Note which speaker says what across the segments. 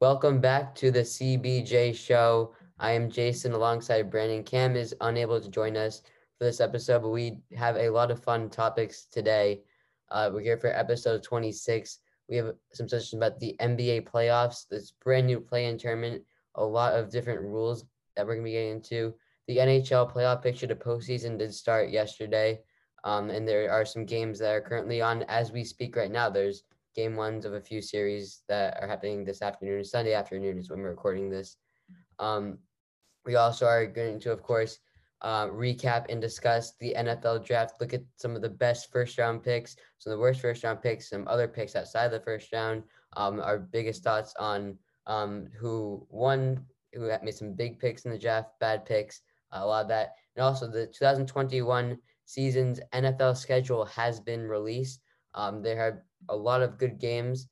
Speaker 1: Welcome back to the CBJ show. I am Jason alongside Brandon. Cam is unable to join us for this episode, but we have a lot of fun topics today. Uh, we're here for episode 26. We have some sessions about the NBA playoffs, this brand new play-in tournament, a lot of different rules that we're gonna be getting into. The NHL playoff picture, the postseason did start yesterday, um, and there are some games that are currently on as we speak right now. There's game ones of a few series that are happening this afternoon. Sunday afternoon is when we're recording this. Um, we also are going to, of course, uh, recap and discuss the NFL draft. Look at some of the best first round picks, some of the worst first round picks, some other picks outside the first round. Um, our biggest thoughts on um, who won, who made some big picks in the draft, bad picks, a lot of that, and also the 2021 season's NFL schedule has been released. Um, there have a lot of good games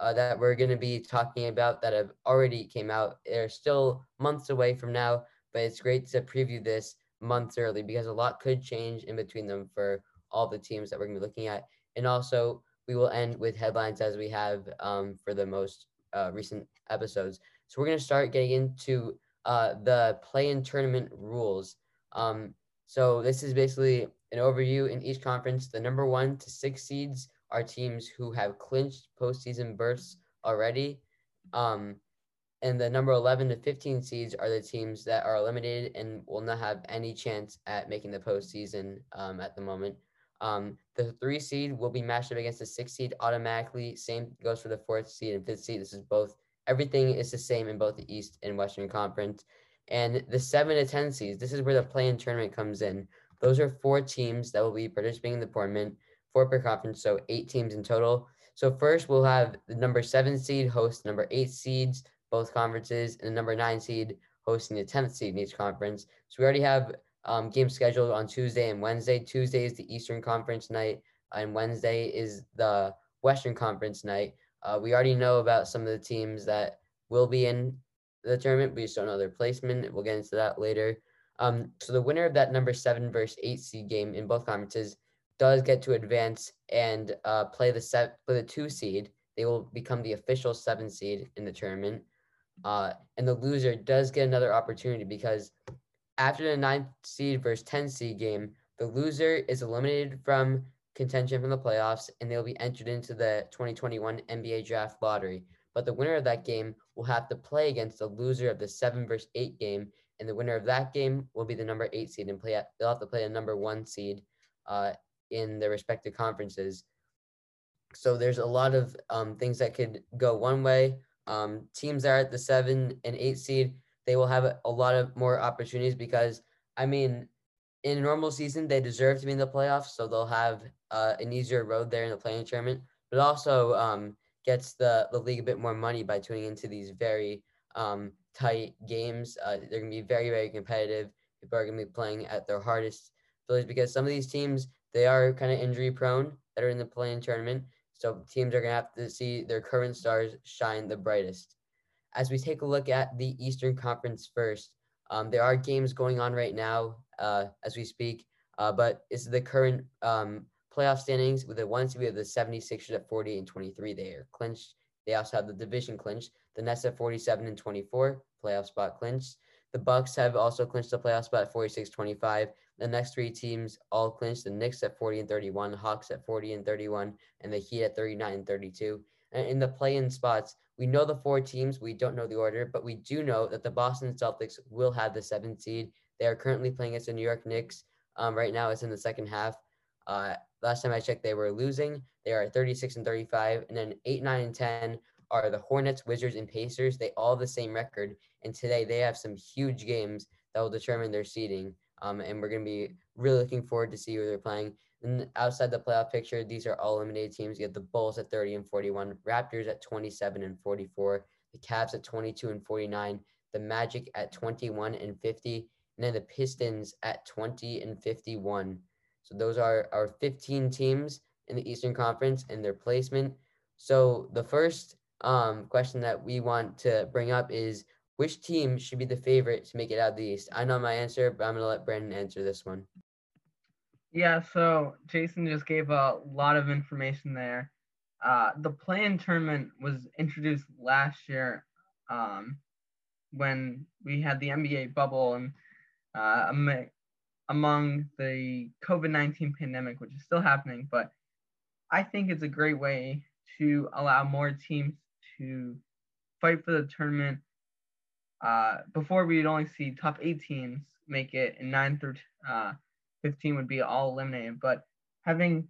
Speaker 1: uh, that we're going to be talking about that have already came out. They're still months away from now, but it's great to preview this months early because a lot could change in between them for all the teams that we're going to be looking at. And also, we will end with headlines as we have um, for the most uh, recent episodes. So we're going to start getting into uh, the play-in tournament rules. Um, so this is basically an overview in each conference. The number one to six seeds are teams who have clinched postseason berths already. Um, and the number 11 to 15 seeds are the teams that are eliminated and will not have any chance at making the postseason um, at the moment. Um, the three seed will be matched up against the six seed automatically. Same goes for the fourth seed and fifth seed. This is both, everything is the same in both the East and Western Conference. And the seven to 10 seeds, this is where the play in tournament comes in. Those are four teams that will be participating in the tournament four per conference, so eight teams in total. So first we'll have the number seven seed host number eight seeds, both conferences, and the number nine seed hosting the 10th seed in each conference. So we already have um, games scheduled on Tuesday and Wednesday. Tuesday is the Eastern Conference night, and Wednesday is the Western Conference night. Uh, we already know about some of the teams that will be in the tournament. We just don't know their placement. We'll get into that later. Um, so the winner of that number seven versus eight seed game in both conferences does get to advance and uh, play the set play the two seed, they will become the official seven seed in the tournament. Uh, and the loser does get another opportunity because after the ninth seed versus 10 seed game, the loser is eliminated from contention from the playoffs and they'll be entered into the 2021 NBA draft lottery. But the winner of that game will have to play against the loser of the seven versus eight game, and the winner of that game will be the number eight seed and play. They'll have to play a number one seed uh, in their respective conferences. So there's a lot of um, things that could go one way. Um, teams that are at the seven and eight seed, they will have a lot of more opportunities because, I mean, in a normal season, they deserve to be in the playoffs, so they'll have uh, an easier road there in the play-in tournament. But also um, gets the, the league a bit more money by tuning into these very um, tight games. Uh, they're going to be very, very competitive. People are going to be playing at their hardest because some of these teams they are kind of injury prone that are in the play-in tournament. So teams are going to have to see their current stars shine the brightest. As we take a look at the Eastern Conference first, um, there are games going on right now uh, as we speak, uh, but it's the current um, playoff standings with the ones we have the 76ers at 40 and 23. They are clinched. They also have the division clinched. The Nets at 47 and 24, playoff spot clinched. The Bucks have also clinched the playoff spot at 46-25. The next three teams all clinched: the Knicks at 40 and 31, Hawks at 40 and 31, and the Heat at 39 and 32. And in the play-in spots, we know the four teams. We don't know the order, but we do know that the Boston Celtics will have the seventh seed. They are currently playing against the New York Knicks. Um, right now, it's in the second half. Uh, last time I checked, they were losing. They are 36 and 35, and then 8, 9, and 10 are the Hornets, Wizards, and Pacers. They all the same record, and today they have some huge games that will determine their seeding. Um, and we're going to be really looking forward to see who they're playing. And outside the playoff picture, these are all eliminated teams. You have the Bulls at 30 and 41, Raptors at 27 and 44, the Cavs at 22 and 49, the Magic at 21 and 50, and then the Pistons at 20 and 51. So those are our 15 teams in the Eastern Conference and their placement. So the first um, question that we want to bring up is which team should be the favorite to make it out of the East? I know my answer, but I'm going to let Brandon answer this one.
Speaker 2: Yeah, so Jason just gave a lot of information there. Uh, the play-in tournament was introduced last year um, when we had the NBA bubble and uh, among the COVID 19 pandemic, which is still happening. But I think it's a great way to allow more teams to fight for the tournament. Uh, before, we'd only see top eight teams make it, and 9 through uh, 15 would be all eliminated. But having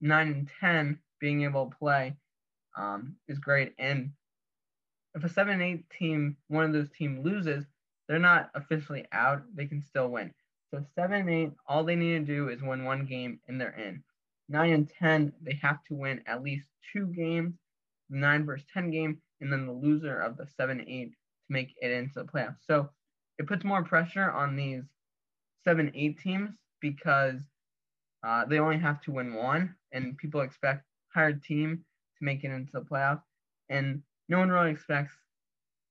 Speaker 2: 9 and 10 being able to play um, is great. And if a 7 8 team, one of those teams loses, they're not officially out. They can still win. So 7 8, all they need to do is win one game and they're in. 9 and 10, they have to win at least two games, 9 versus 10 game, and then the loser of the 7 8 to make it into the playoffs. So it puts more pressure on these 7 8 teams because uh, they only have to win one, and people expect higher team to make it into the playoffs. And no one really expects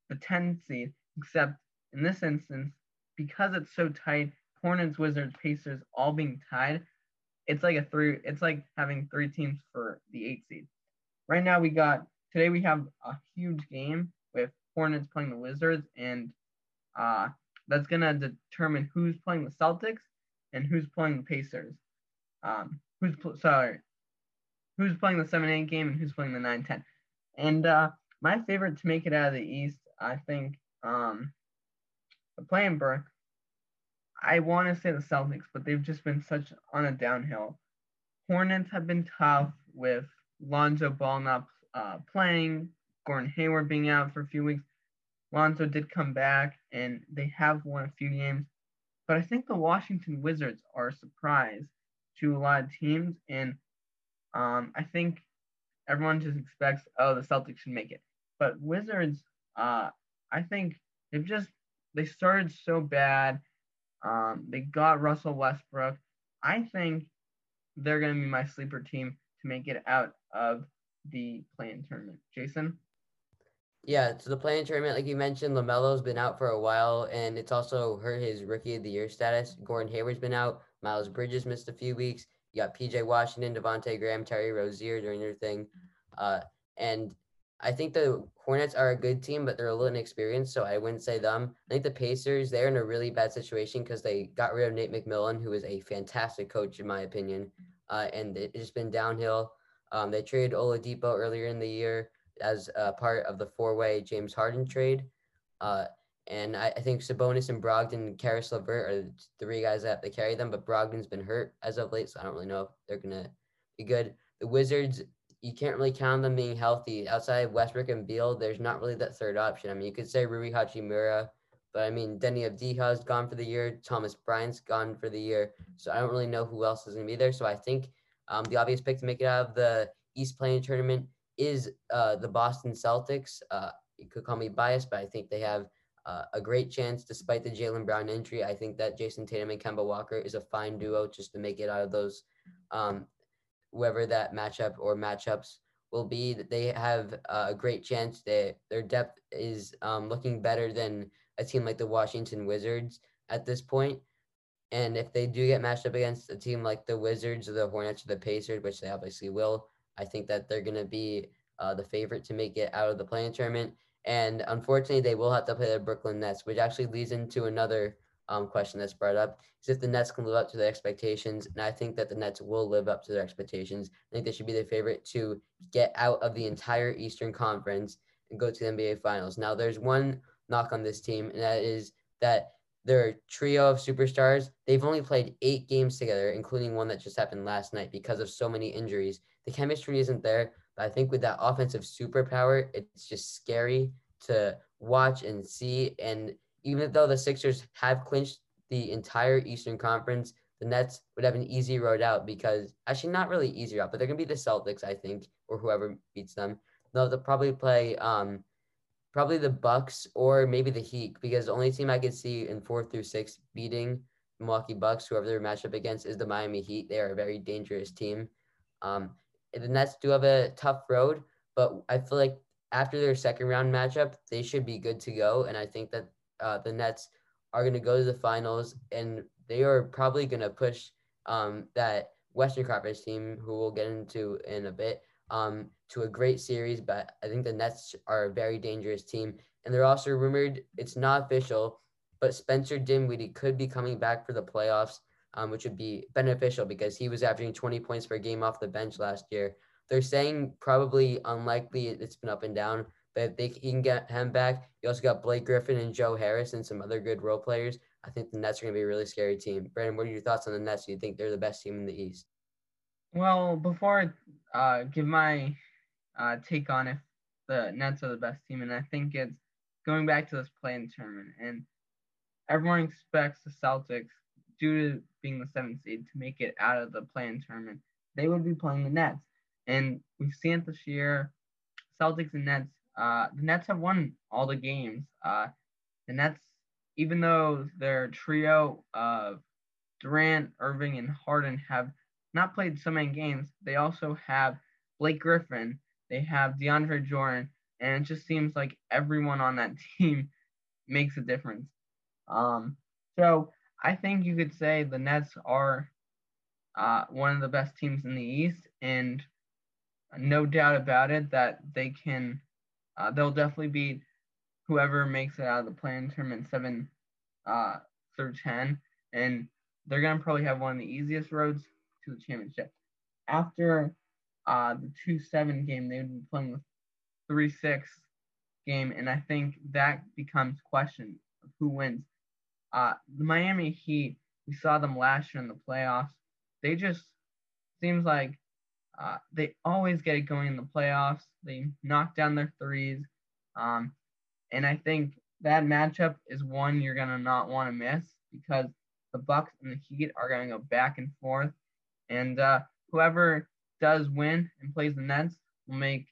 Speaker 2: the 10 seed, except in this instance, because it's so tight, Hornets, Wizards, Pacers all being tied, it's like a three. It's like having three teams for the eight seed. Right now, we got today. We have a huge game with Hornets playing the Wizards, and uh, that's gonna determine who's playing the Celtics and who's playing the Pacers. Um, who's sorry, who's playing the seven eight game and who's playing the nine ten. And uh, my favorite to make it out of the East, I think, um, the playing Burke I want to say the Celtics, but they've just been such on a downhill. Hornets have been tough with Lonzo Ball not uh, playing, Gordon Hayward being out for a few weeks. Lonzo did come back, and they have won a few games. But I think the Washington Wizards are a surprise to a lot of teams, and um, I think everyone just expects, oh, the Celtics should make it. But Wizards, uh, I think they've just they started so bad um, they got Russell Westbrook. I think they're going to be my sleeper team to make it out of the play-in tournament. Jason?
Speaker 1: Yeah, so the playing tournament, like you mentioned, LaMelo's been out for a while, and it's also hurt his Rookie of the Year status. Gordon Hayward's been out. Miles Bridges missed a few weeks. You got PJ Washington, Devonte Graham, Terry Rozier doing their thing. Uh, and I think the Hornets are a good team, but they're a little inexperienced, so I wouldn't say them. I think the Pacers, they're in a really bad situation because they got rid of Nate McMillan, who is a fantastic coach, in my opinion, uh, and it's just been downhill. Um, they traded Oladipo earlier in the year as a part of the four-way James Harden trade. Uh, and I, I, think Sabonis and Brogdon and Caris LeVert are the three guys that have to carry them, but Brogdon's been hurt as of late, so I don't really know if they're going to be good. The Wizards, you can't really count them being healthy. Outside Westbrook and Beal, there's not really that third option. I mean, you could say Rui Hachimura, but I mean, Deni Avdija's gone for the year. Thomas Bryant's gone for the year. So I don't really know who else is going to be there. So I think um, the obvious pick to make it out of the East Play-in tournament is uh, the Boston Celtics. Uh, you could call me biased, but I think they have uh, a great chance despite the Jaylen Brown injury. I think that Jayson Tatum and Kemba Walker is a fine duo just to make it out of those um, whoever that matchup or matchups will be. That they have a great chance. That their depth is um, looking better than a team like the Washington Wizards at this point. And if they do get matched up against a team like the Wizards or the Hornets or the Pacers, which they obviously will, I think that they're going to be uh, the favorite to make it out of the play-in tournament. And unfortunately, they will have to play the Brooklyn Nets, which actually leads into another um, question that's brought up is if the Nets can live up to their expectations. And I think that the Nets will live up to their expectations. I think they should be the favorite to get out of the entire Eastern Conference and go to the NBA Finals. Now, there's one knock on this team, and that is that their trio of superstars, they've only played eight games together, including one that just happened last night because of so many injuries. The chemistry isn't there, but I think with that offensive superpower, it's just scary to watch and see. And even though the Sixers have clinched the entire Eastern Conference, the Nets would have an easy road out because actually not really easy out, but they're gonna be the Celtics, I think, or whoever beats them. They'll, they'll probably play um probably the Bucks or maybe the Heat because the only team I could see in four through six beating Milwaukee Bucks, whoever they're matched up against, is the Miami Heat. They are a very dangerous team. Um, the Nets do have a tough road, but I feel like after their second round matchup, they should be good to go. And I think that uh, the Nets are going to go to the finals, and they are probably going to push um, that Western Conference team, who we'll get into in a bit, um, to a great series. But I think the Nets are a very dangerous team. And they're also rumored, it's not official, but Spencer Dinwiddie could be coming back for the playoffs, um, which would be beneficial because he was averaging 20 points per game off the bench last year. They're saying probably unlikely. It's been up and down, but if they can get him back, you also got Blake Griffin and Joe Harris and some other good role players. I think the Nets are going to be a really scary team. Brandon, what are your thoughts on the Nets? Do you think they're the best team in the East?
Speaker 2: Well, before I uh, give my uh, take on if the Nets are the best team, and I think it's going back to this play-in tournament, and everyone expects the Celtics, due to being the seventh seed, to make it out of the play-in tournament. They would be playing the Nets, and we've seen it this year. Celtics and Nets. Uh, the Nets have won all the games. Uh, the Nets, even though their trio of Durant, Irving, and Harden have not played so many games, they also have Blake Griffin, they have DeAndre Jordan, and it just seems like everyone on that team makes a difference. Um, so I think you could say the Nets are uh, one of the best teams in the East, and no doubt about it that they can, uh, they'll definitely beat whoever makes it out of the play-in tournament seven uh, through ten, and they're gonna probably have one of the easiest roads to the championship. After uh, the two seven game, they would be playing the three six game, and I think that becomes question of who wins. Uh, the Miami Heat, we saw them last year in the playoffs. They just seems like uh, they always get it going in the playoffs. They knock down their threes, um, and I think that matchup is one you're gonna not want to miss because the Bucks and the Heat are gonna go back and forth, and uh, whoever does win and plays the Nets will make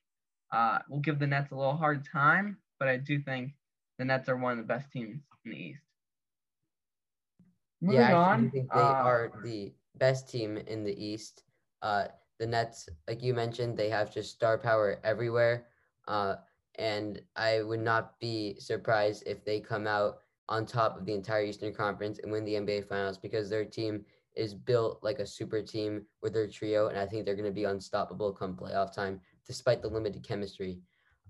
Speaker 2: uh, will give the Nets a little hard time. But I do think the Nets are one of the best teams in the East.
Speaker 1: Moving yeah, I on, think they uh, are the best team in the East. Uh, the Nets, like you mentioned, they have just star power everywhere. Uh, and I would not be surprised if they come out on top of the entire Eastern Conference and win the NBA Finals because their team is built like a super team with their trio, and I think they're going to be unstoppable come playoff time, despite the limited chemistry.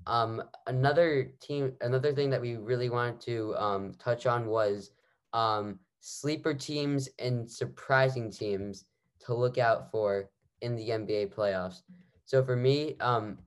Speaker 1: Um, another team, another thing that we really wanted to um, touch on was um, sleeper teams and surprising teams to look out for in the NBA playoffs. So for me, um,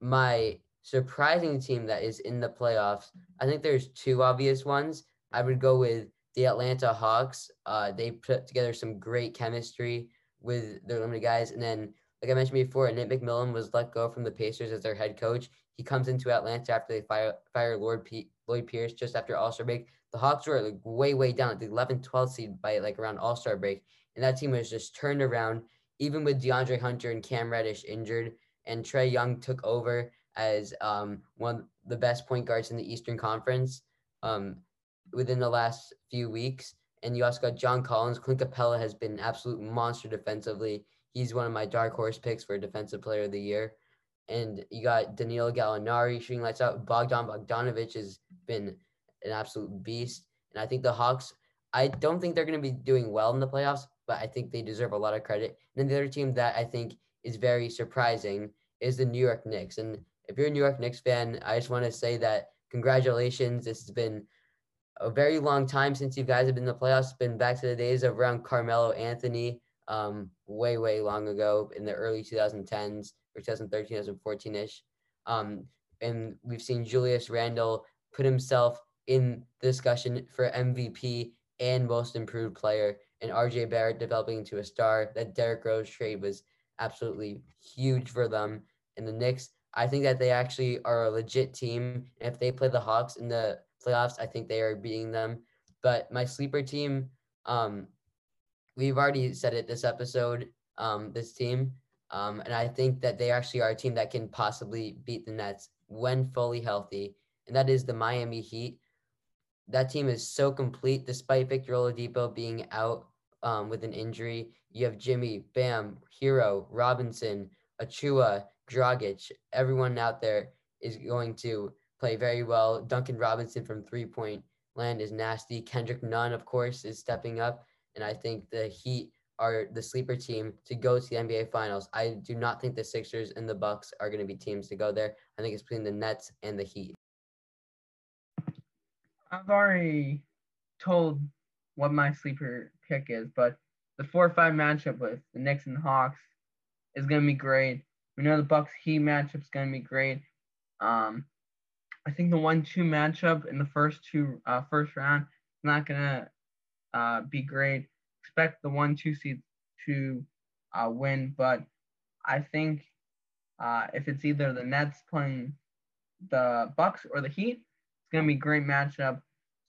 Speaker 1: my surprising team that is in the playoffs, I think there's two obvious ones. I would go with the Atlanta Hawks. Uh, they put together some great chemistry with their limited guys. And then, like I mentioned before, Nate McMillan was let go from the Pacers as their head coach. He comes into Atlanta after they fire, fire Lord P- Lloyd Pierce just after All Star break. The Hawks were like way, way down at the 11th, 12th seed by like around All Star break. And that team was just turned around, even with DeAndre Hunter and Cam Reddish injured. And Trae Young took over as um, one of the best point guards in the Eastern Conference. Um, within the last few weeks. And you also got John Collins. Clint Capela has been an absolute monster defensively. He's one of my dark horse picks for defensive player of the year. And you got Danilo Gallinari shooting lights out. Bogdan Bogdanovic has been an absolute beast. And I think the Hawks, I don't think they're going to be doing well in the playoffs, but I think they deserve a lot of credit. And then the other team that I think is very surprising is the New York Knicks. And if you're a New York Knicks fan, I just want to say that congratulations. This has been a very long time since you guys have been in the playoffs. It's been back to the days of around Carmelo Anthony, um, way, way long ago in the early 2010s or 2013, 2014 ish. Um, and we've seen Julius Randle put himself in the discussion for MVP and most improved player, and RJ Barrett developing into a star. That Derrick Rose trade was absolutely huge for them. And the Knicks, I think that they actually are a legit team. And if they play the Hawks in the playoffs. I think they are beating them. But my sleeper team, um, we've already said it this episode, um, this team. Um, and I think that they actually are a team that can possibly beat the Nets when fully healthy. And that is the Miami Heat. That team is so complete despite Victor Oladipo being out um, with an injury. You have Jimmy, Bam, Herro, Robinson, Achiuwa, Dragic. Everyone out there is going to play very well. Duncan Robinson from three point land is nasty. Kendrick Nunn, of course, is stepping up. And I think the Heat are the sleeper team to go to the NBA Finals. I do not think the Sixers and the Bucks are going to be teams to go there. I think it's between the Nets and the Heat.
Speaker 2: I've already told what my sleeper pick is, but the four or five matchup with the Knicks and the Hawks is gonna be great. We know the Bucks Heat matchup is gonna be great. Um, I think the one-two matchup in the first two uh, first round is not gonna uh, be great. Expect the one-two seed to uh, win, but I think uh, if it's either the Nets playing the Bucks or the Heat, it's gonna be a great matchup.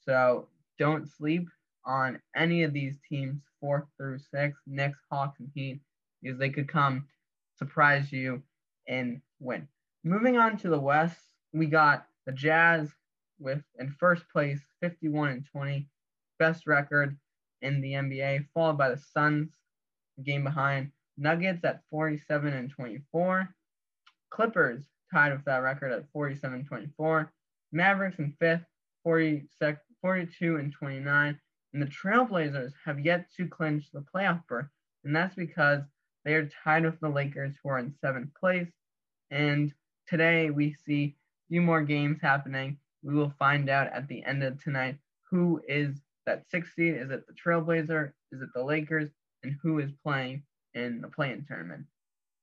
Speaker 2: So don't sleep on any of these teams, four through six, Knicks, Hawks, and Heat, because they could come surprise you and win. Moving on to the West, we got the Jazz with in first place, 51 and 20, best record in the NBA, followed by the Suns, game behind. Nuggets at 47 and 24. Clippers tied with that record at 47 24. Mavericks in fifth, 40 sec- 42 and 29. And the Trailblazers have yet to clinch the playoff berth, and that's because they are tied with the Lakers, who are in seventh place. And today we see few more games happening. We will find out at the end of tonight who is that sixth seed. Is it the Trailblazer? Is it the Lakers? And who is playing in the play-in tournament?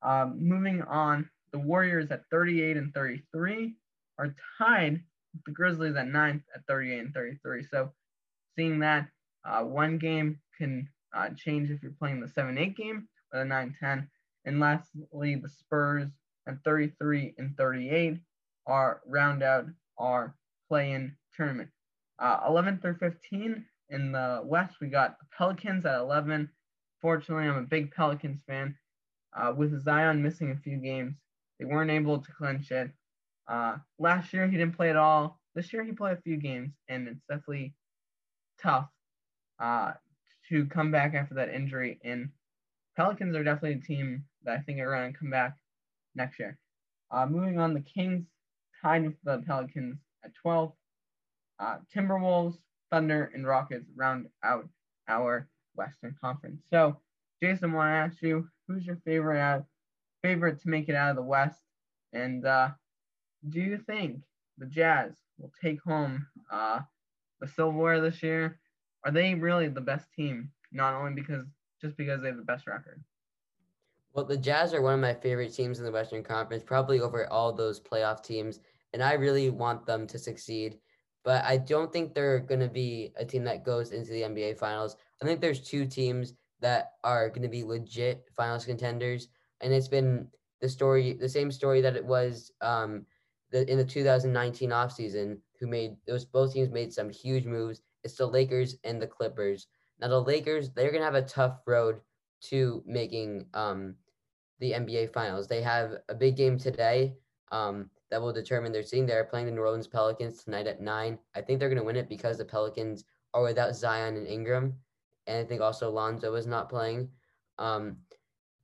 Speaker 2: Um, moving on, the Warriors at 38 and 33 are tied with the Grizzlies at ninth at 38 and 33. So seeing that uh, one game can uh, change if you're playing the 7 8 game or the 9 10. And lastly, the Spurs at 33 and 38 are round out our play in tournament. Uh, 11 through 15 in the West, we got the Pelicans at 11. Fortunately, I'm a big Pelicans fan. Uh, with Zion missing a few games, they weren't able to clinch it. Uh, last year, he didn't play at all. This year, he played a few games, and it's definitely tough uh, to come back after that injury. And Pelicans are definitely a team that I think are going to come back next year. Uh, moving on, the Kings tied with the Pelicans at 12. Uh, Timberwolves, Thunder, and Rockets round out our Western Conference. So, Jason, I want to ask you, who's your favorite out, favorite to make it out of the West? And uh, do you think the Jazz will take home uh, the silverware this year? are they really the best team? Not only because just because they have the best record.
Speaker 1: Well, the Jazz are one of my favorite teams in the Western Conference, probably over all those playoff teams, and I really want them to succeed. But I don't think they're going to be a team that goes into the NBA Finals. I think there's two teams that are going to be legit finals contenders, and it's been the story, the same story that it was um, the, in the 2019 offseason, who made those both teams made some huge moves it's the Lakers and the Clippers. Now the Lakers, they're gonna have a tough road to making um, the NBA Finals. They have a big game today um, that will determine their seeding. They're playing the New Orleans Pelicans tonight at nine. I think they're gonna win it because the Pelicans are without Zion and Ingram, and I think also Lonzo is not playing. Um,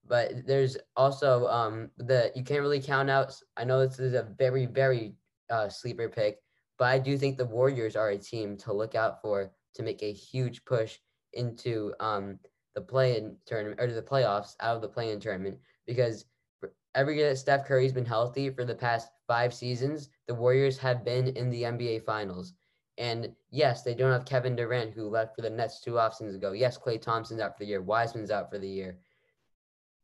Speaker 1: but there's also um, the you can't really count out. I know this is a very very uh, sleeper pick, but I do think the Warriors are a team to look out for to make a huge push into um, the play-in tournament or the playoffs out of the play-in tournament because every year that Steph Curry's been healthy for the past five seasons, the Warriors have been in the NBA Finals. And yes, they don't have Kevin Durant who left for the Nets two off seasons ago. Yes, Klay Thompson's out for the year. Wiseman's out for the year.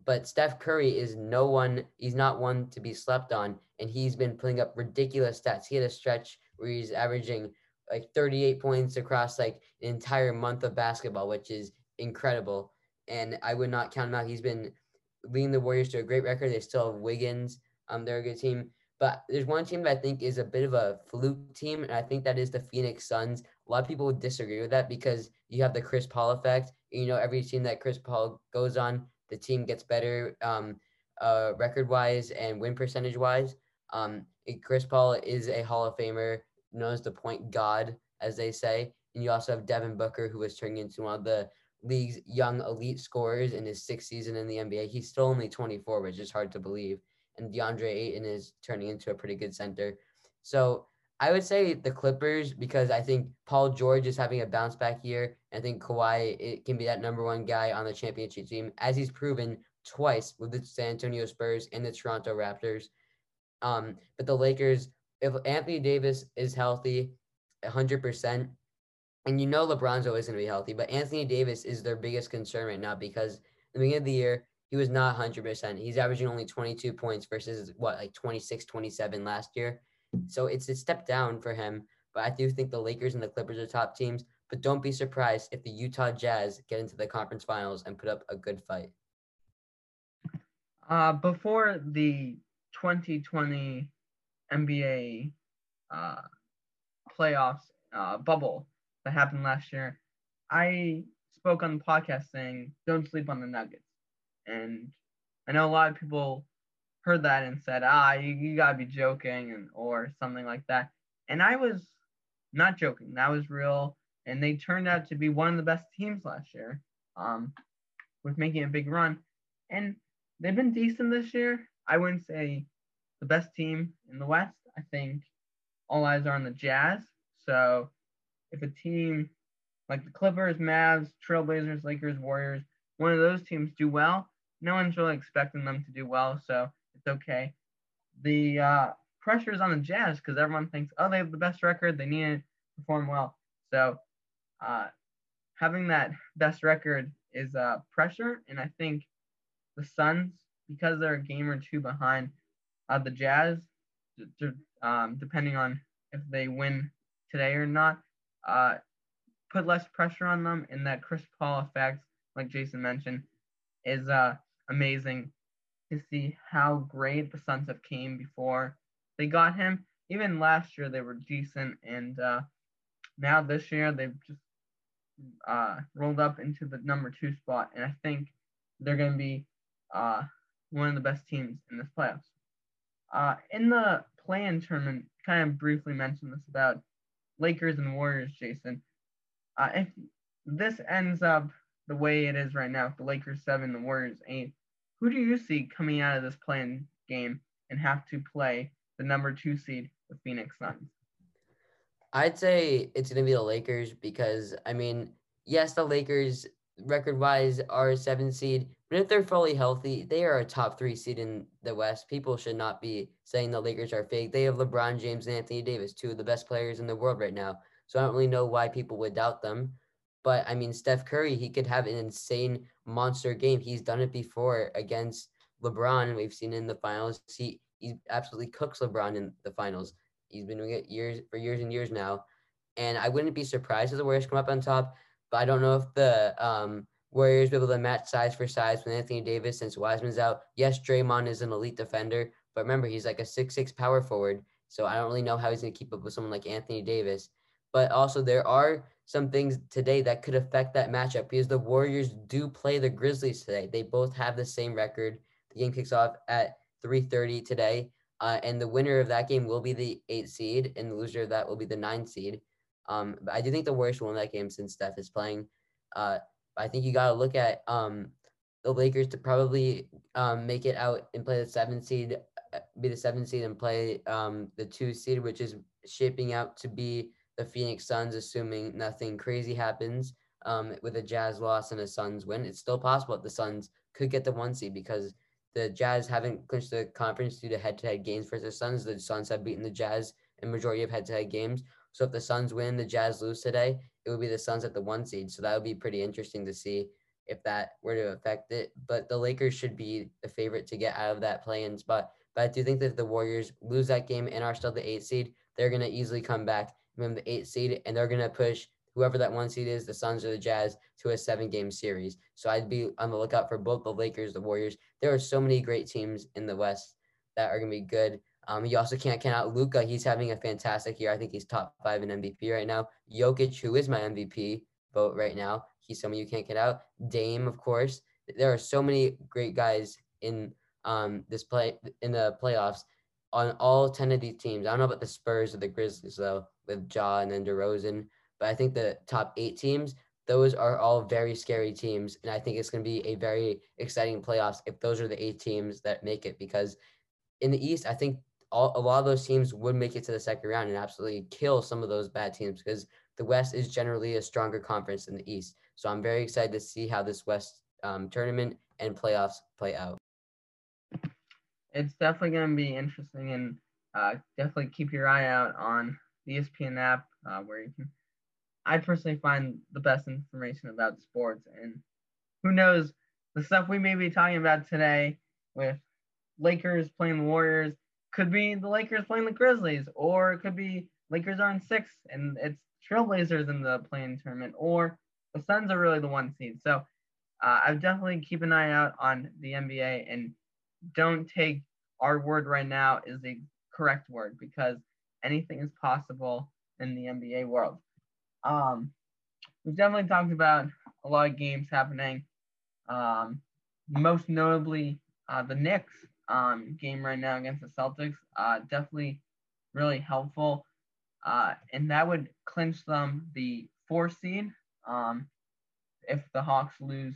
Speaker 1: But Steph Curry is no one. He's not one to be slept on, and he's been putting up ridiculous stats. He had a stretch where he's averaging like 38 points across like an entire month of basketball, which is incredible. And I would not count him out. He's been leading the Warriors to a great record. They still have Wiggins. Um, they're a good team. But there's one team that I think is a bit of a fluke team, and I think that is the Phoenix Suns. A lot of people would disagree with that because you have the Chris Paul effect. You know, every team that Chris Paul goes on, the team gets better um, uh, record wise and win percentage wise. Um, Chris Paul is a Hall of Famer known as the point god, as they say. And you also have Devin Booker, who was turning into one of the league's young elite scorers in his sixth season in the NBA. He's still only 24, which is hard to believe. And DeAndre Ayton is turning into a pretty good center. So I would say the Clippers because I think Paul George is having a bounce back year. I think Kawhi it can be that number one guy on the championship team, as he's proven twice with the San Antonio Spurs and the Toronto Raptors. Um, but the Lakers if Anthony Davis is healthy, 100%. And you know LeBron's always going to be healthy, but Anthony Davis is their biggest concern right now because the beginning of the year, he was not 100%. He's averaging only 22 points versus what, like 26, 27 last year. So it's a step down for him. But I do think the Lakers and the Clippers are top teams. But don't be surprised if the Utah Jazz get into the conference finals and put up a good fight.
Speaker 2: Uh, before the 2020 NBA uh, playoffs uh, bubble that happened last year, I spoke on the podcast saying, don't sleep on the Nuggets. And I know a lot of people heard that and said, ah, you, you gotta be joking and or something like that. And I was not joking. That was real. And they turned out to be one of the best teams last year, um, with making a big run. And they've been decent this year. I wouldn't say the best team in the West. I think all eyes are on the Jazz. So if a team like the Clippers, Mavs, Trailblazers, Lakers, Warriors, one of those teams do well, no one's really expecting them to do well. So it's okay. The uh, pressure is on the Jazz because everyone thinks, oh, they have the best record. They need to perform well. So uh, having that best record is uh, pressure. And I think the Suns, because they're a game or two behind uh, the Jazz, d- d- um, depending on if they win today or not, uh, put less pressure on them. And that Chris Paul effect, like Jason mentioned, is uh, amazing to see how great the Suns have came before they got him. Even last year they were decent, and uh, now this year they've just uh, rolled up into the number two spot, and I think they're going to be uh, one of the best teams in this playoffs. Uh, in the play-in tournament, kind of briefly mentioned this about Lakers and Warriors, Jason. Uh, if this ends up the way it is right now, the Lakers seven, the Warriors eight, who do you see coming out of this play-in game and have to play the number two seed, the Phoenix Suns?
Speaker 1: I'd say it's going to be the Lakers because, I mean, yes, the Lakers record wise are seven seed, but if they're fully healthy, they are a top three seed in the West. People should not be saying the Lakers are fake. They have LeBron James and Anthony Davis, two of the best players in the world right now. So I don't really know why people would doubt them. But I mean, Steph Curry, he could have an insane monster game. He's done it before against LeBron, we've seen in the finals. He he absolutely cooks LeBron in the finals. He's been doing it years for years and years now. And I wouldn't be surprised if the Warriors come up on top, but I don't know if the um, Warriors be able to match size for size with Anthony Davis since Wiseman's out. Yes, Draymond is an elite defender, but remember he's like a six six power forward. So I don't really know how he's gonna keep up with someone like Anthony Davis. But also there are some things today that could affect that matchup because the Warriors do play the Grizzlies today. They both have the same record. The game kicks off at 3:30 today, uh, and the winner of that game will be the eight seed, and the loser of that will be the nine seed. Um, but I do think the Warriors will win that game since Steph is playing. Uh, I think you got to look at um, the Lakers to probably um, make it out and play the seven seed, uh, be the seven seed, and play um, the two seed, which is shaping out to be the Phoenix Suns, assuming nothing crazy happens um, with a Jazz loss and a Suns win. It's still possible that the Suns could get the one seed because the Jazz haven't clinched the conference due to head-to-head games versus the Suns. The Suns have beaten the Jazz in majority of head-to-head games. So if the Suns win, the Jazz lose today, it would be the Suns at the one seed. So that would be pretty interesting to see if that were to affect it. But the Lakers should be the favorite to get out of that play-in spot. But I do think that if the Warriors lose that game and are still the eight seed, they're going to easily come back from the eight seed, and they're going to push whoever that one seed is, the Suns or the Jazz, to a seven game series. So I'd be on the lookout for both the Lakers, the Warriors. There are so many great teams in the West that are going to be good. Um, you also can't count out Luka. He's having a fantastic year. I think he's top five in MVP right now. Jokic, who is my MVP vote right now, he's someone you can't get out. Dame, of course. There are so many great guys in um, this play in the playoffs on all ten of these teams. I don't know about the Spurs or the Grizzlies though, with Ja and then DeRozan, but I think the top eight teams, those are all very scary teams, and I think it's going to be a very exciting playoffs if those are the eight teams that make it. Because in the East, I think all, a lot of those teams would make it to the second round and absolutely kill some of those bad teams because the West is generally a stronger conference than the East. So I'm very excited to see how this West um, tournament and playoffs play out.
Speaker 2: It's definitely going to be interesting, and uh, definitely keep your eye out on the ESPN app uh, where you can. I personally find the best information about sports, and who knows the stuff we may be talking about today with Lakers playing the Warriors could be the Lakers playing the Grizzlies, or it could be Lakers are in six and it's Trailblazers in the playing tournament, or the Suns are really the one seed. So uh, I definitely keep an eye out on the NBA and don't take our word right now is the correct word because anything is possible in the NBA world. Um, we've definitely talked about a lot of games happening. Um, most notably, uh, the Knicks um, game right now against the Celtics. Uh, definitely really helpful. Uh, and that would clinch them the four seed um, if the Hawks lose,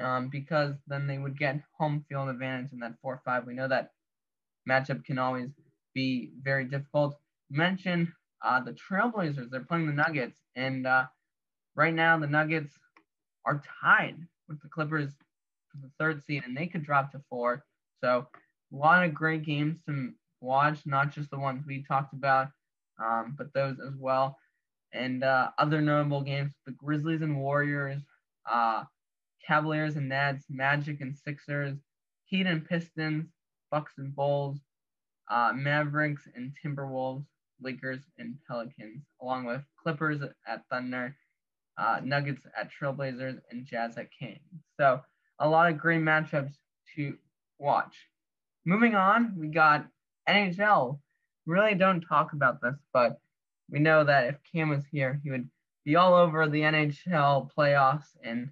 Speaker 2: um, because then they would get home field advantage in that 4 5. We know that matchup can always be very difficult. Mention uh, the Trailblazers, they're playing the Nuggets, and uh, right now the Nuggets are tied with the Clippers for the third seed, and they could drop to four. So a lot of great games to watch, not just the ones we talked about, um, but those as well. And uh, other notable games: the Grizzlies and Warriors, uh, Cavaliers and Nets, Magic and Sixers, Heat and Pistons, Bucks and Bulls, uh, Mavericks and Timberwolves, Lakers and Pelicans, along with Clippers at Thunder, uh, Nuggets at Trailblazers, and Jazz at Kings. So a lot of great matchups to watch. Moving on, we got NHL. Really don't talk about this, but we know that if Cam was here, he would be all over the NHL playoffs and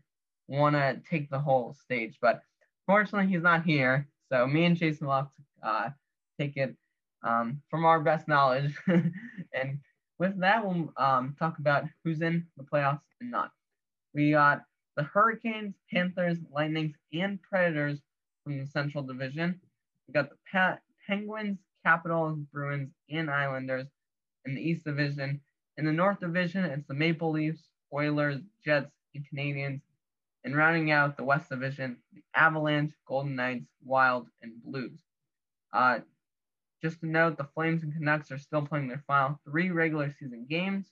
Speaker 2: want to take the whole stage. But fortunately, he's not here. So me and Jason will have to uh, take it um, from our best knowledge. and with that, we'll um, talk about who's in the playoffs and not. We got the Hurricanes, Panthers, Lightnings, and Predators from the Central Division. We got the pa- Penguins, Capitals, Bruins, and Islanders in the East Division. In the North Division, it's the Maple Leafs, Oilers, Jets, and Canadiens. And rounding out the West Division, the Avalanche, Golden Knights, Wild, and Blues. Uh, just to note, the Flames and Canucks are still playing their final three regular season games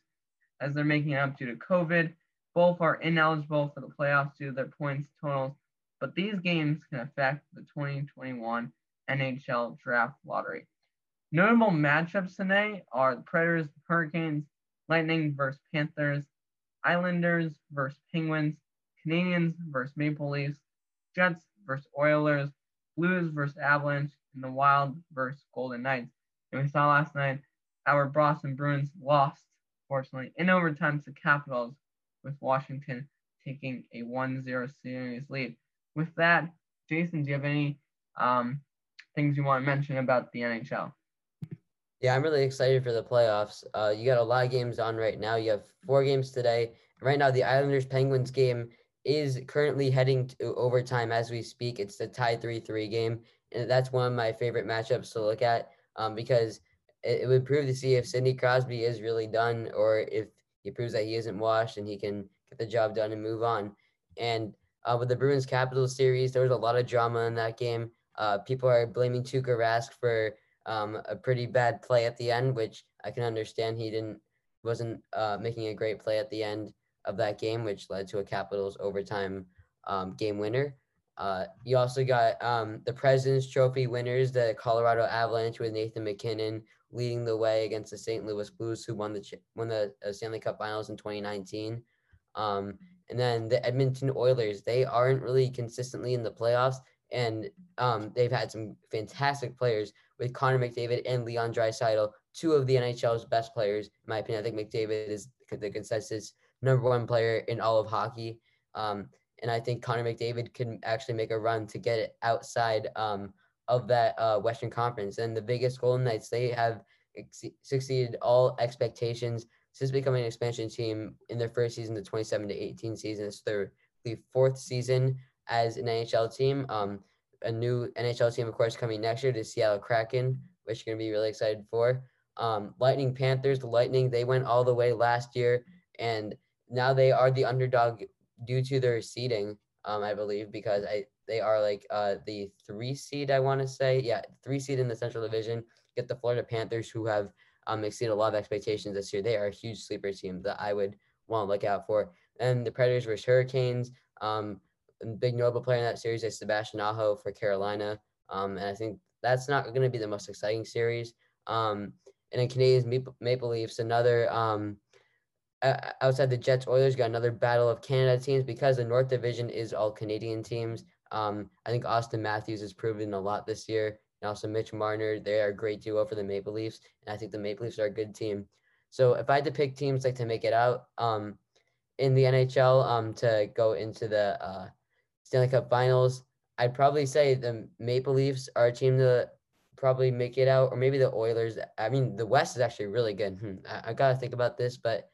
Speaker 2: as they're making up due to COVID. Both are ineligible for the playoffs due to their points totals, but these games can affect the 2021 NHL Draft Lottery. Notable matchups today are the Predators, Hurricanes, Lightning versus Panthers, Islanders versus Penguins, Canadiens versus Maple Leafs, Jets versus Oilers, Blues versus Avalanche, and the Wild versus Golden Knights. And we saw last night our Boston Bruins lost, fortunately, in overtime to the Capitals, with Washington taking a 1-0 series lead. With that, Jason, do you have any um, things you want to mention about the NHL?
Speaker 1: Yeah, I'm really excited for the playoffs. Uh, you got a lot of games on right now. You have four games today. Right now, the Islanders Penguins game is currently heading to overtime as we speak. It's the tie 3 3 game. And that's one of my favorite matchups to look at um, because it, it would prove to see if Sidney Crosby is really done or if he proves that he isn't washed and he can get the job done and move on. And uh, with the Bruins Capitals series, there was a lot of drama in that game. Uh, people are blaming Tuukka Rask for um, a pretty bad play at the end, which I can understand. He didn't wasn't uh, making a great play at the end of that game, which led to a Capitals overtime um, game winner. Uh, you also got um, the President's Trophy winners, the Colorado Avalanche with Nathan MacKinnon leading the way against the St. Louis Blues, who won the won the uh, Stanley Cup Finals in 2019. Um, and then the Edmonton Oilers, they aren't really consistently in the playoffs, and um, they've had some fantastic players with Connor McDavid and Leon Draisaitl, two of the NHL's best players. In my opinion, I think McDavid is the consensus number one player in all of hockey. Um, and I think Connor McDavid can actually make a run to get it outside um, of that uh, Western Conference. And the Vegas Golden Knights, they have ex- succeeded all expectations since becoming an expansion team in their first season, the 27 to 18 season. It's their the fourth season as an NHL team. Um, a new NHL team, of course, coming next year to Seattle Kraken, which you're going to be really excited for. Um, Lightning Panthers, the Lightning, they went all the way last year, and now they are the underdog due to their seeding, um, I believe, because I they are like uh, the three seed, I want to say. Yeah, three seed in the Central Division. Get the Florida Panthers, who have um, exceed a lot of expectations this year. They are a huge sleeper team that I would want to look out for. And the Predators versus Hurricanes. Um, big notable player in that series is Sebastian Aho for Carolina. Um, and I think that's not going to be the most exciting series. Um, and then Canadiens Maple, Maple Leafs, another um, outside the Jets Oilers, got another battle of Canada teams because the North Division is all Canadian teams. Um, I think Auston Matthews has proven a lot this year, and also Mitch Marner. They are a great duo for the Maple Leafs, and I think the Maple Leafs are a good team. So if I had to pick teams like to make it out um, in the NHL um, to go into the uh, Stanley Cup Finals, I'd probably say the Maple Leafs are a team to probably make it out, or maybe the Oilers. I mean, the West is actually really good. Hmm, I, I gotta think about this, but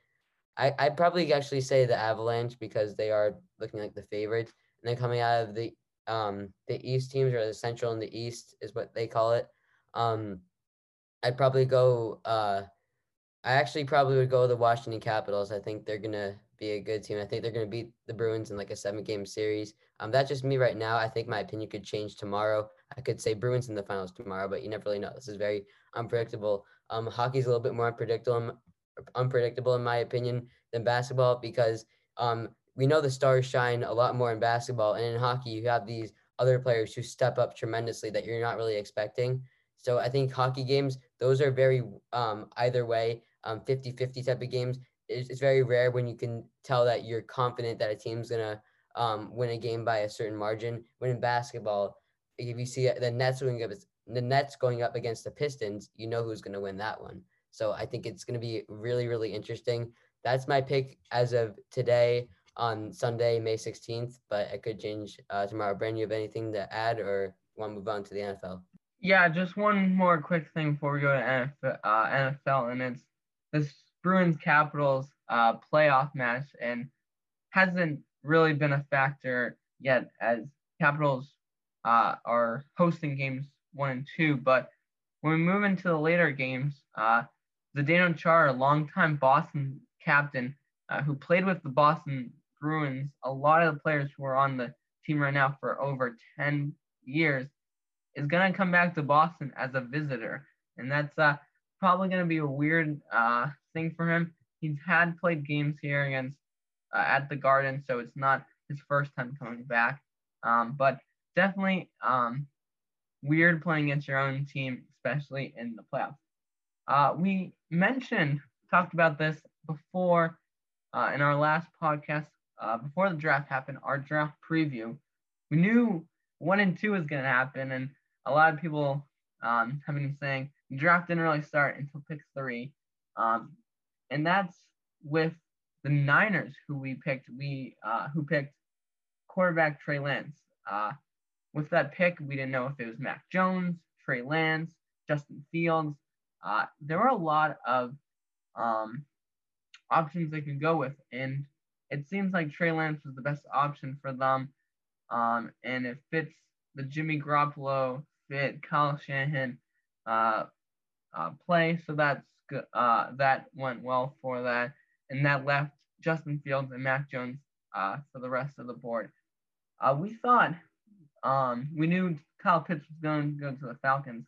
Speaker 1: I I'd probably actually say the Avalanche because they are looking like the favorites. And then coming out of the um the East teams or the Central and the East is what they call it. Um, I'd probably go. Uh, I actually probably would go the Washington Capitals. I think they're gonna be a good team. I think they're gonna beat the Bruins in like a seven game series. Um, that's just me right now. I think my opinion could change tomorrow. I could say Bruins in the finals tomorrow, but you never really know. This is very unpredictable. Um, hockey's a little bit more unpredictable, unpredictable in my opinion than basketball because um, we know the stars shine a lot more in basketball, and in hockey you have these other players who step up tremendously that you're not really expecting. So I think hockey games, those are very um, either way, um, 50-50 type of games. It's, it's very rare when you can tell that you're confident that a team's gonna um, win a game by a certain margin. When in basketball, if you see the Nets going up, the Nets going up against the Pistons, you know who's going to win that one. So I think it's going to be really, really interesting. That's my pick as of today on Sunday, May 16th, but it could change uh, tomorrow. Brandon, you have anything to add or want to move on to the NFL?
Speaker 2: Yeah, just one more quick thing before we go to NFL, uh, NFL and it's this Bruins Capitals uh, playoff match and hasn't really been a factor yet as Capitals uh, are hosting games one and two. But when we move into the later games, uh, Zdeno a longtime Boston captain, uh, who played with the Boston Bruins, a lot of the players who are on the team right now for over 10 years, is going to come back to Boston as a visitor. And that's uh, probably going to be a weird uh, thing for him. He's had played games here against uh, at the Garden, so it's not his first time coming back. Um, but definitely um, weird playing against your own team, especially in the playoffs. Uh, we mentioned, talked about this before uh, in our last podcast, uh, before the draft happened, our draft preview. We knew one and two was going to happen, and a lot of people um, have been saying the draft didn't really start until pick three. Um, and that's with the Niners, who we picked. We uh, who picked quarterback Trey Lance. Uh, with that pick, we didn't know if it was Mac Jones, Trey Lance, Justin Fields. Uh, there were a lot of um, options they could go with, and it seems like Trey Lance was the best option for them. Um, and it fits the Jimmy Garoppolo fit, Kyle Shanahan uh, uh, play, so that's good. Uh, that went well for that, and that left Justin Fields and Mac Jones uh, for the rest of the board. Uh, we thought um, we knew Kyle Pitts was going to go to the Falcons.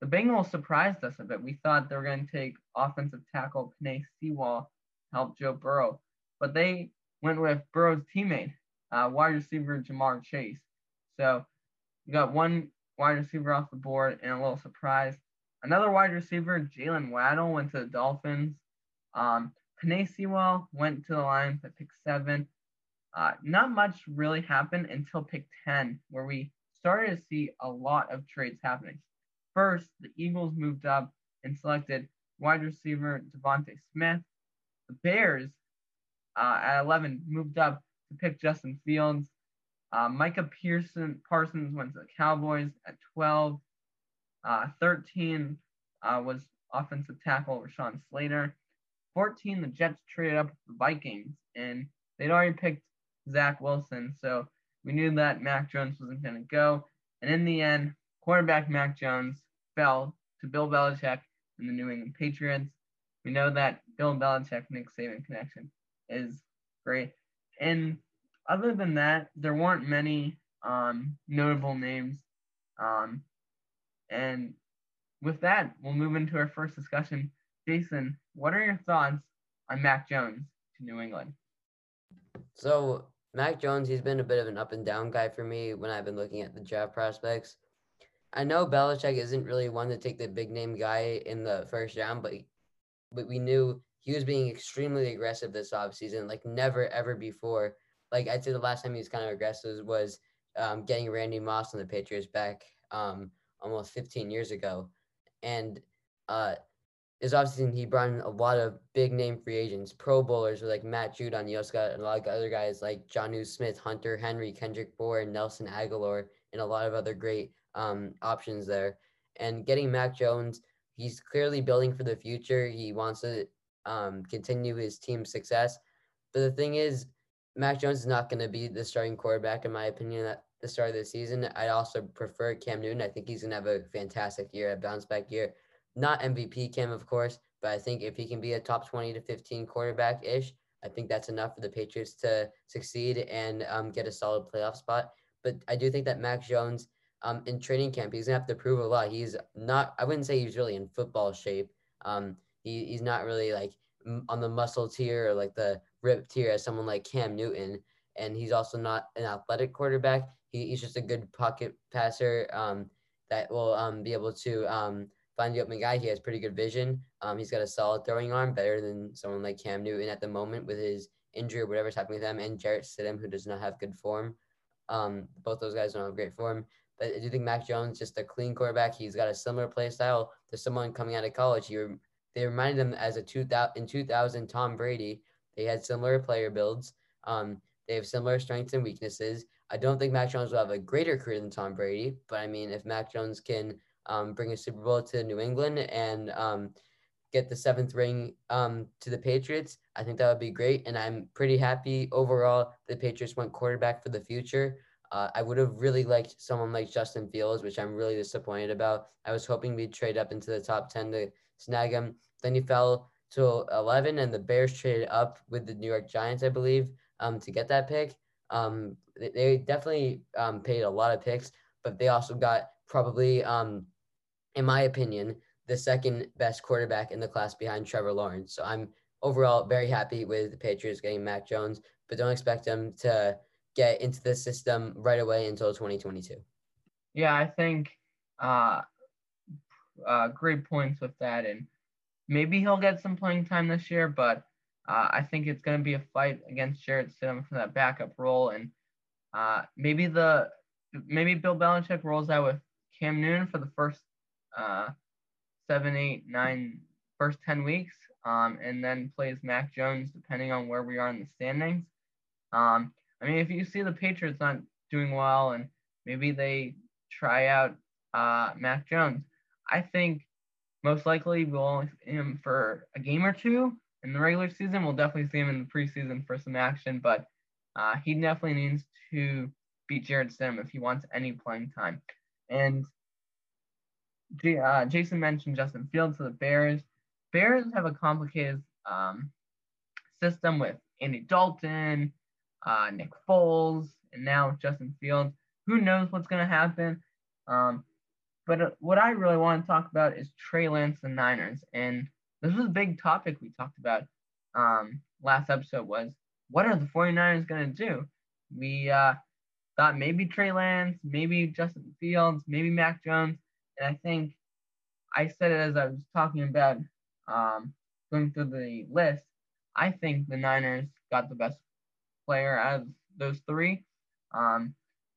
Speaker 2: The Bengals surprised us a bit. We thought they were going to take offensive tackle Penei Sewell to help Joe Burrow, but they went with Burrow's teammate, uh, wide receiver Ja'Marr Chase. So you got one wide receiver off the board and a little surprise. Another wide receiver, Jaylen Waddle, went to the Dolphins. Um, Penei Sewell went to the Lions at pick seven. Uh, not much really happened until pick 10, where we started to see a lot of trades happening. First, the Eagles moved up and selected wide receiver DeVonta Smith. The Bears uh, at 11 moved up to pick Justin Fields. Uh, Micah Pearson Parsons went to the Cowboys at 12. Uh, 13 uh, was offensive tackle Rashawn Slater. 14, the Jets traded up the Vikings, and they'd already picked Zach Wilson. So we knew that Mac Jones wasn't going to go. And in the end, quarterback Mac Jones fell to Bill Belichick and the New England Patriots. We know that Bill Belichick Nick Saban connection is great. And other than that, there weren't many um, notable names. Um, and with that, we'll move into our first discussion Jason, what are your thoughts on Mac Jones to New England?
Speaker 1: So Mac Jones, he's been a bit of an up and down guy for me when I've been looking at the draft prospects. I know Belichick isn't really one to take the big name guy in the first round, but but we knew he was being extremely aggressive this offseason, like never ever before. Like I'd say the last time he was kind of aggressive was um, getting Randy Moss on the Patriots back um, almost 15 years ago. And uh, this offseason, he brought in a lot of big name free agents, Pro Bowlers with like Matt Judon. Also got a lot of other guys like Jonnu Smith, Hunter Henry, Kendrick Bourne, Nelson Agholor, and a lot of other great um, options there. And getting Mac Jones, he's clearly building for the future. He wants to um, continue his team's success. But the thing is, Mac Jones is not going to be the starting quarterback, in my opinion, at the start of the season. I'd also prefer Cam Newton. I think he's going to have a fantastic year, a bounce back year. Not MVP Cam, of course, but I think if he can be a top 20 to 15 quarterback ish, I think that's enough for the Patriots to succeed and um, get a solid playoff spot. But I do think that Mac Jones um, in training camp, he's gonna have to prove a lot. He's not. I wouldn't say he's really in football shape. Um, he, he's not really like on the muscle tier or like the rip tier as someone like Cam Newton. And he's also not an athletic quarterback. He, he's just a good pocket passer um, that will um, be able to um, find the open guy. He has pretty good vision. Um, he's got a solid throwing arm, better than someone like Cam Newton at the moment with his injury or whatever's happening with him, and Jarrett Stidham, who does not have good form. Um, both those guys don't have great form. But I do think Mac Jones just a clean quarterback. He's got a similar play style to someone coming out of college. He, they reminded him as a 2000 in 2000 Tom Brady. They had similar player builds. Um, they have similar strengths and weaknesses. I don't think Mac Jones will have a greater career than Tom Brady, but I mean, if Mac Jones can um, bring a Super Bowl to New England and um, get the seventh ring um, to the Patriots, I think that would be great. And I'm pretty happy overall. The Patriots went quarterback for the future. Uh, I would have really liked someone like Justin Fields, which I'm really disappointed about. I was hoping we'd trade up into the top 10 to snag him. Then he fell to 11, and the Bears traded up with the New York Giants, I believe, um, to get that pick. Um, they, definitely um, paid a lot of picks, but they also got probably, um, in my opinion, the second best quarterback in the class behind Trevor Lawrence. So I'm overall very happy with the Patriots getting Mac Jones, but don't expect him to get into the system right away until 2022.
Speaker 2: Yeah, I think uh, uh, great points with that, and maybe he'll get some playing time this year, but uh, I think it's going to be a fight against Jarrett Stidham for that backup role, and uh, maybe the maybe Bill Belichick rolls out with Cam Newton for the first uh, seven, eight, nine, first ten weeks, um, and then plays Mac Jones depending on where we are in the standings. Um, I mean, if you see the Patriots not doing well and maybe they try out uh, Mac Jones, I think most likely we'll only see him for a game or two in the regular season. We'll definitely see him in the preseason for some action, but uh, he definitely needs to beat Jarrett Stidham if he wants any playing time. And uh, Jason mentioned Justin Fields to the Bears. Bears have a complicated um, system with Andy Dalton, uh, Nick Foles, and now Justin Fields. Who knows what's going to happen? Um, but uh, what I really want to talk about is Trey Lance and Niners. And this was a big topic we talked about um, last episode was what are the 49ers going to do? We uh, thought maybe Trey Lance, maybe Justin Fields, maybe Mac Jones. And I think I said it as I was talking about um, going through the list. I think the Niners got the best player out of those three, um,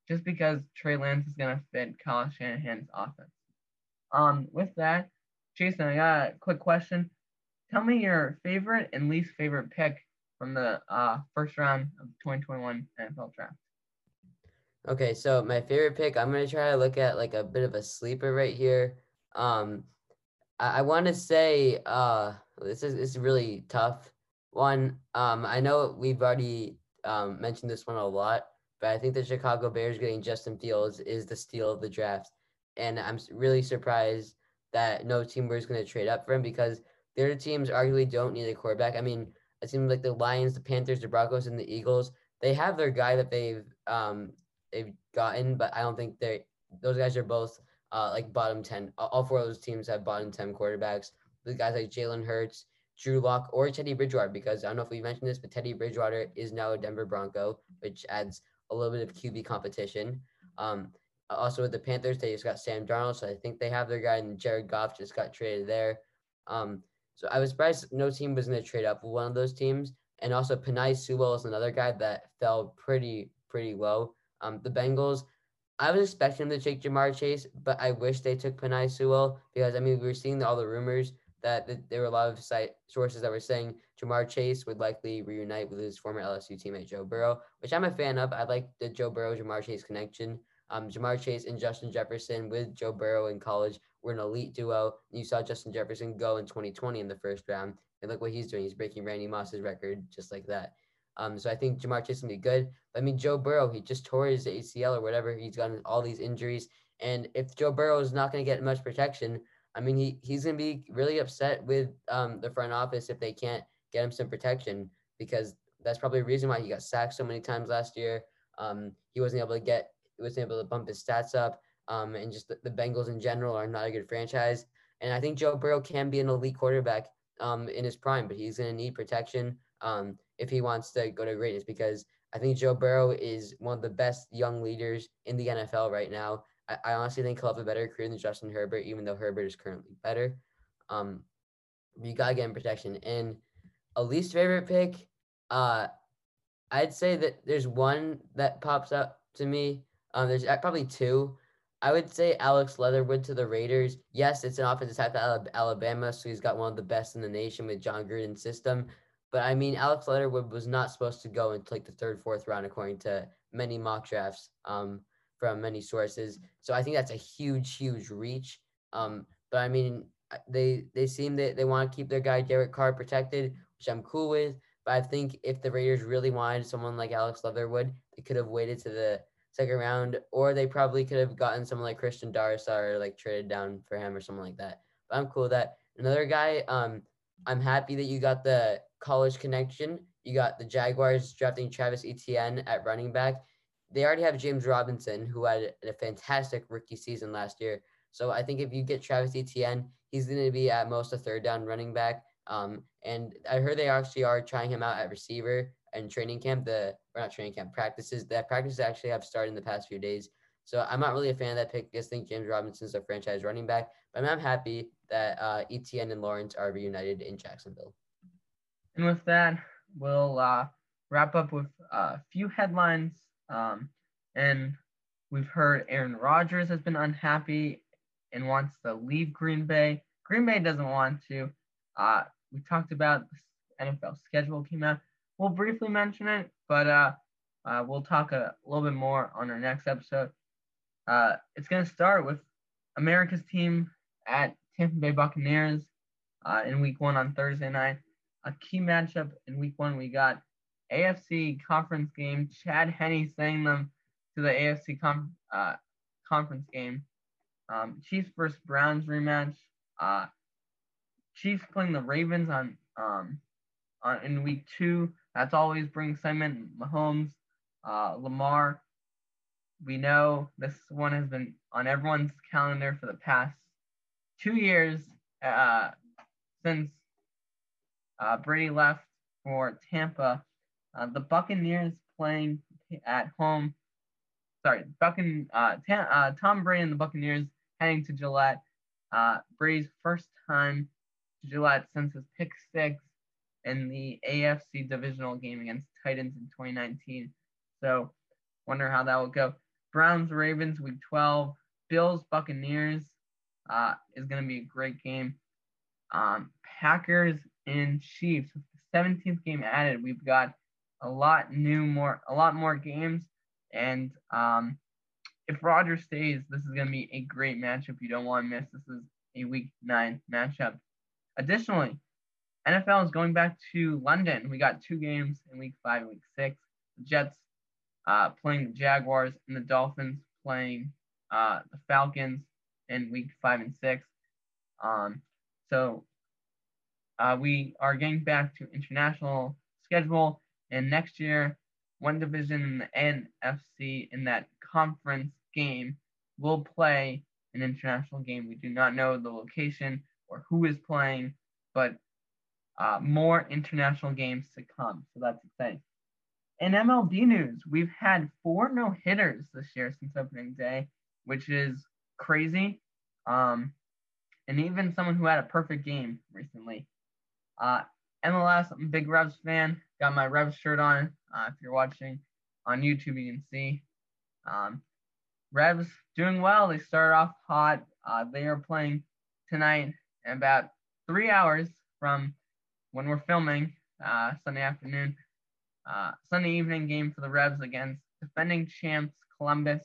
Speaker 2: just because Trey Lance is going to fit Kyle Shanahan's offense. Um, with that, Jason, I got a quick question. Tell me your favorite and least favorite pick from the uh, first round of 2021 NFL draft.
Speaker 1: Okay, so my favorite pick, I'm gonna try to look at like a bit of a sleeper right here. Um, I, I want to say uh, this is this is really tough one. Um, I know we've already um, mentioned this one a lot, but I think the Chicago Bears getting Justin Fields is the steal of the draft. And I'm really surprised that no team was going to trade up for him because their teams arguably don't need a quarterback. I mean, it seems like the Lions, the Panthers, the Broncos, and the Eagles, they have their guy that they've um, they've gotten, but I don't think they those guys are both uh, like bottom ten. All four of those teams have bottom ten quarterbacks. with guys like Jalen Hurts, Drew Lock, or Teddy Bridgewater, because I don't know if we mentioned this, but Teddy Bridgewater is now a Denver Bronco, which adds a little bit of QB competition. Um, also with the Panthers, they just got Sam Darnold, so I think they have their guy, and Jared Goff just got traded there. Um, so I was surprised no team was going to trade up with one of those teams. And also Penei Sewell is another guy that fell pretty pretty low. Um, the Bengals, I was expecting them to take Ja'Marr Chase, but I wish they took Penei Sewell because I mean we were seeing all the rumors that, that there were a lot of site sources that were saying Ja'Marr Chase would likely reunite with his former LSU teammate Joe Burrow, which I'm a fan of. I like the Joe Burrow Ja'Marr Chase connection. Um, Ja'Marr Chase and Justin Jefferson with Joe Burrow in college were an elite duo. You saw Justin Jefferson go in 2020 in the first round, and look what he's doing. He's breaking Randy Moss's record just like that. Um, so I think Ja'Marr Chase can be good. I mean, Joe Burrow, he just tore his ACL or whatever. He's gotten all these injuries, and if Joe Burrow is not going to get much protection, I mean, he he's going to be really upset with um, the front office if they can't get him some protection because that's probably a reason why he got sacked so many times last year. Um, he wasn't able to get, he wasn't able to bump his stats up. Um, and just the, the Bengals in general are not a good franchise. And I think Joe Burrow can be an elite quarterback um, in his prime, but he's going to need protection um, if he wants to go to greatness because I think Joe Burrow is one of the best young leaders in the NFL right now. I, I honestly think he'll have a better career than Justin Herbert, even though Herbert is currently better. Um, you got to get him protection. And a least favorite pick, uh, I'd say that there's one that pops up to me. Um, there's probably two. I would say Alex Leatherwood to the Raiders. Yes, it's an offensive tackle Alabama, so he's got one of the best in the nation with Jon Gruden's system. But I mean, Alex Leatherwood was not supposed to go into like the third, fourth round, according to many mock drafts um, from many sources. So I think that's a huge, huge reach. Um, but I mean, they they seem that they want to keep their guy Derek Carr protected, which I'm cool with. But I think if the Raiders really wanted someone like Alex Leatherwood, they could have waited to the second round, or they probably could have gotten someone like Christian Darrisaw or like traded down for him or something like that. But I'm cool with that. Another guy, um, I'm happy that you got the college connection. You got the Jaguars drafting Travis Etienne at running back. They already have James Robinson, who had a fantastic rookie season last year. So I think if you get Travis Etienne, he's going to be at most a third down running back. Um, and I heard they actually are trying him out at receiver and training camp. The or not training camp practices. That practices actually have started in the past few days. So I'm not really a fan of that pick. I just think James Robinson's a franchise running back. But I'm happy that uh, Etienne and Lawrence are reunited in Jacksonville.
Speaker 2: And with that, we'll uh, wrap up with a few headlines. Um, and we've heard Aaron Rodgers has been unhappy and wants to leave Green Bay. Green Bay doesn't want to. Uh, we talked about the NFL schedule came out. We'll briefly mention it, but uh, uh, we'll talk a little bit more on our next episode. Uh, it's going to start with America's team at Tampa Bay Buccaneers uh, in week one on Thursday night. A key matchup in week one, we got AFC conference game. Chad Henne sending them to the AFC com- uh, conference game. Um, Chiefs versus Browns rematch. Uh, Chiefs playing the Ravens on um, on in week two. That's always brings excitement. Mahomes, uh, Lamar. We know this one has been on everyone's calendar for the past two years uh, since uh, Brady left for Tampa. Uh, the Buccaneers playing at home. Sorry, Buccan, uh, uh, Tom Brady and the Buccaneers heading to Gillette. Uh, Brady's first time to Gillette since his pick six in the AFC divisional game against Titans in 2019. So, wonder how that will go. Browns Ravens week 12. Bills Buccaneers uh, is going to be a great game. Um, Packers and Chiefs with the 17th game added. We've got a lot new more a lot more games and um, if Roger stays, this is going to be a great matchup you don't want to miss. This is a week nine matchup. Additionally, NFL is going back to London. We got two games in week five and week six. The Jets uh, playing the Jaguars and the Dolphins playing uh, the Falcons in week five and six. Um, so uh, we are getting back to international schedule, and next year, one division in the NFC in that conference game will play an international game. We do not know the location or who is playing, but uh, more international games to come. So that's exciting. In MLB news, we've had four no hitters this year since opening day, which is crazy. Um, and even someone who had a perfect game recently. Uh, MLS, I'm a big Revs fan. Got my Revs shirt on. Uh, if you're watching on YouTube, you can see. Um, Revs doing well. They started off hot. Uh, they are playing tonight in about three hours from when we're filming uh, Sunday afternoon. Uh, Sunday evening game for the Revs against defending champs Columbus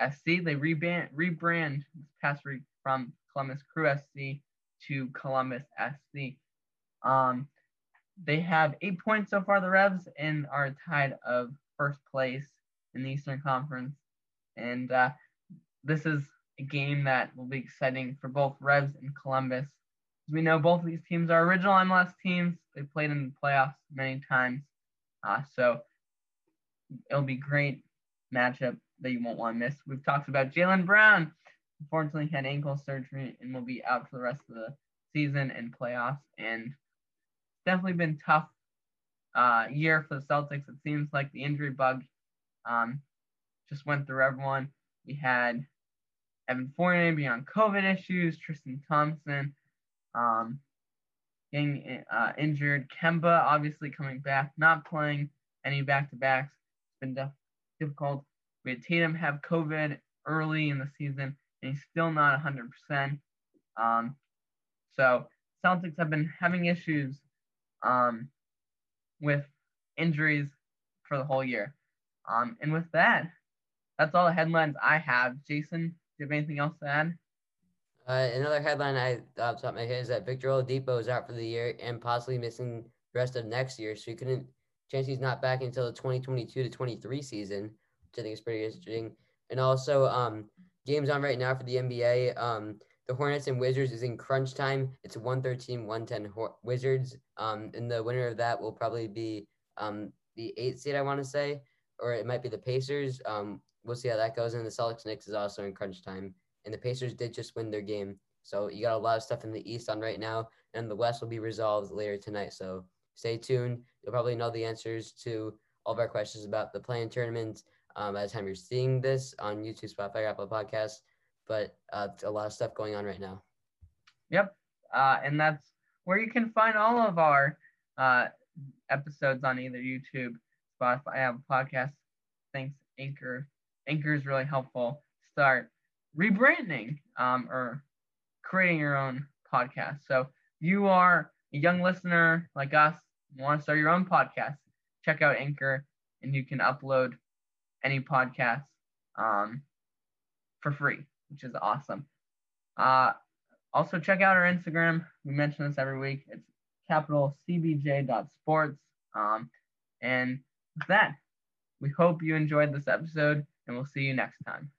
Speaker 2: SC. They rebrand, rebrand this past week from Columbus Crew SC to Columbus SC. Um, they have eight points so far, the Revs, and are tied of first place in the Eastern Conference. And uh, this is a game that will be exciting for both Revs and Columbus. As we know, both of these teams are original MLS teams. They played in the playoffs many times. Uh, so it'll be great matchup that you won't want to miss. We've talked about Jaylen Brown. Unfortunately, had ankle surgery and will be out for the rest of the season and playoffs. And definitely been tough uh, year for the Celtics. It seems like the injury bug um, just went through everyone. We had Evan Fournier being on COVID issues, Tristan Thompson um, getting uh, injured, Kemba obviously coming back, not playing any back to backs. It's been def- difficult. We had Tatum have COVID early in the season, and he's still not 100%. Um, so Celtics have been having issues um, with injuries for the whole year. Um, and with that, that's all the headlines I have. Jason, do you have anything else to add?
Speaker 1: Uh, another headline I the top of my head is that Victor Oladipo is out for the year and possibly missing the rest of next year. So he couldn't, chance he's not back until the 2022 to 23 season, which I think is pretty interesting. And also, um, games on right now for the NBA. Um, the Hornets and Wizards is in crunch time. It's 113, 110 Ho- Wizards. Um, and the winner of that will probably be um, the eighth seed, I want to say, or it might be the Pacers. Um, we'll see how that goes. And the Celtics Knicks is also in crunch time. And the Pacers did just win their game. So you got a lot of stuff in the East on right now, and the West will be resolved later tonight. So stay tuned. You'll probably know the answers to all of our questions about the play-in tournament um, by the time you're seeing this on YouTube, Spotify, Apple Podcasts but uh, a lot of stuff going on right now.
Speaker 2: Yep. Uh, and that's where you can find all of our uh, episodes on either YouTube, Spotify, Apple Podcasts. Thanks, Anchor. Anchor is really helpful. Start rebranding um, or creating your own podcast. So you are a young listener like us, want to start your own podcast, check out Anchor, and you can upload any podcast um, for free which is awesome. Uh, also, check out our Instagram. We mention this every week. It's capital cbj.sports. Um, and with that, we hope you enjoyed this episode, and we'll see you next time.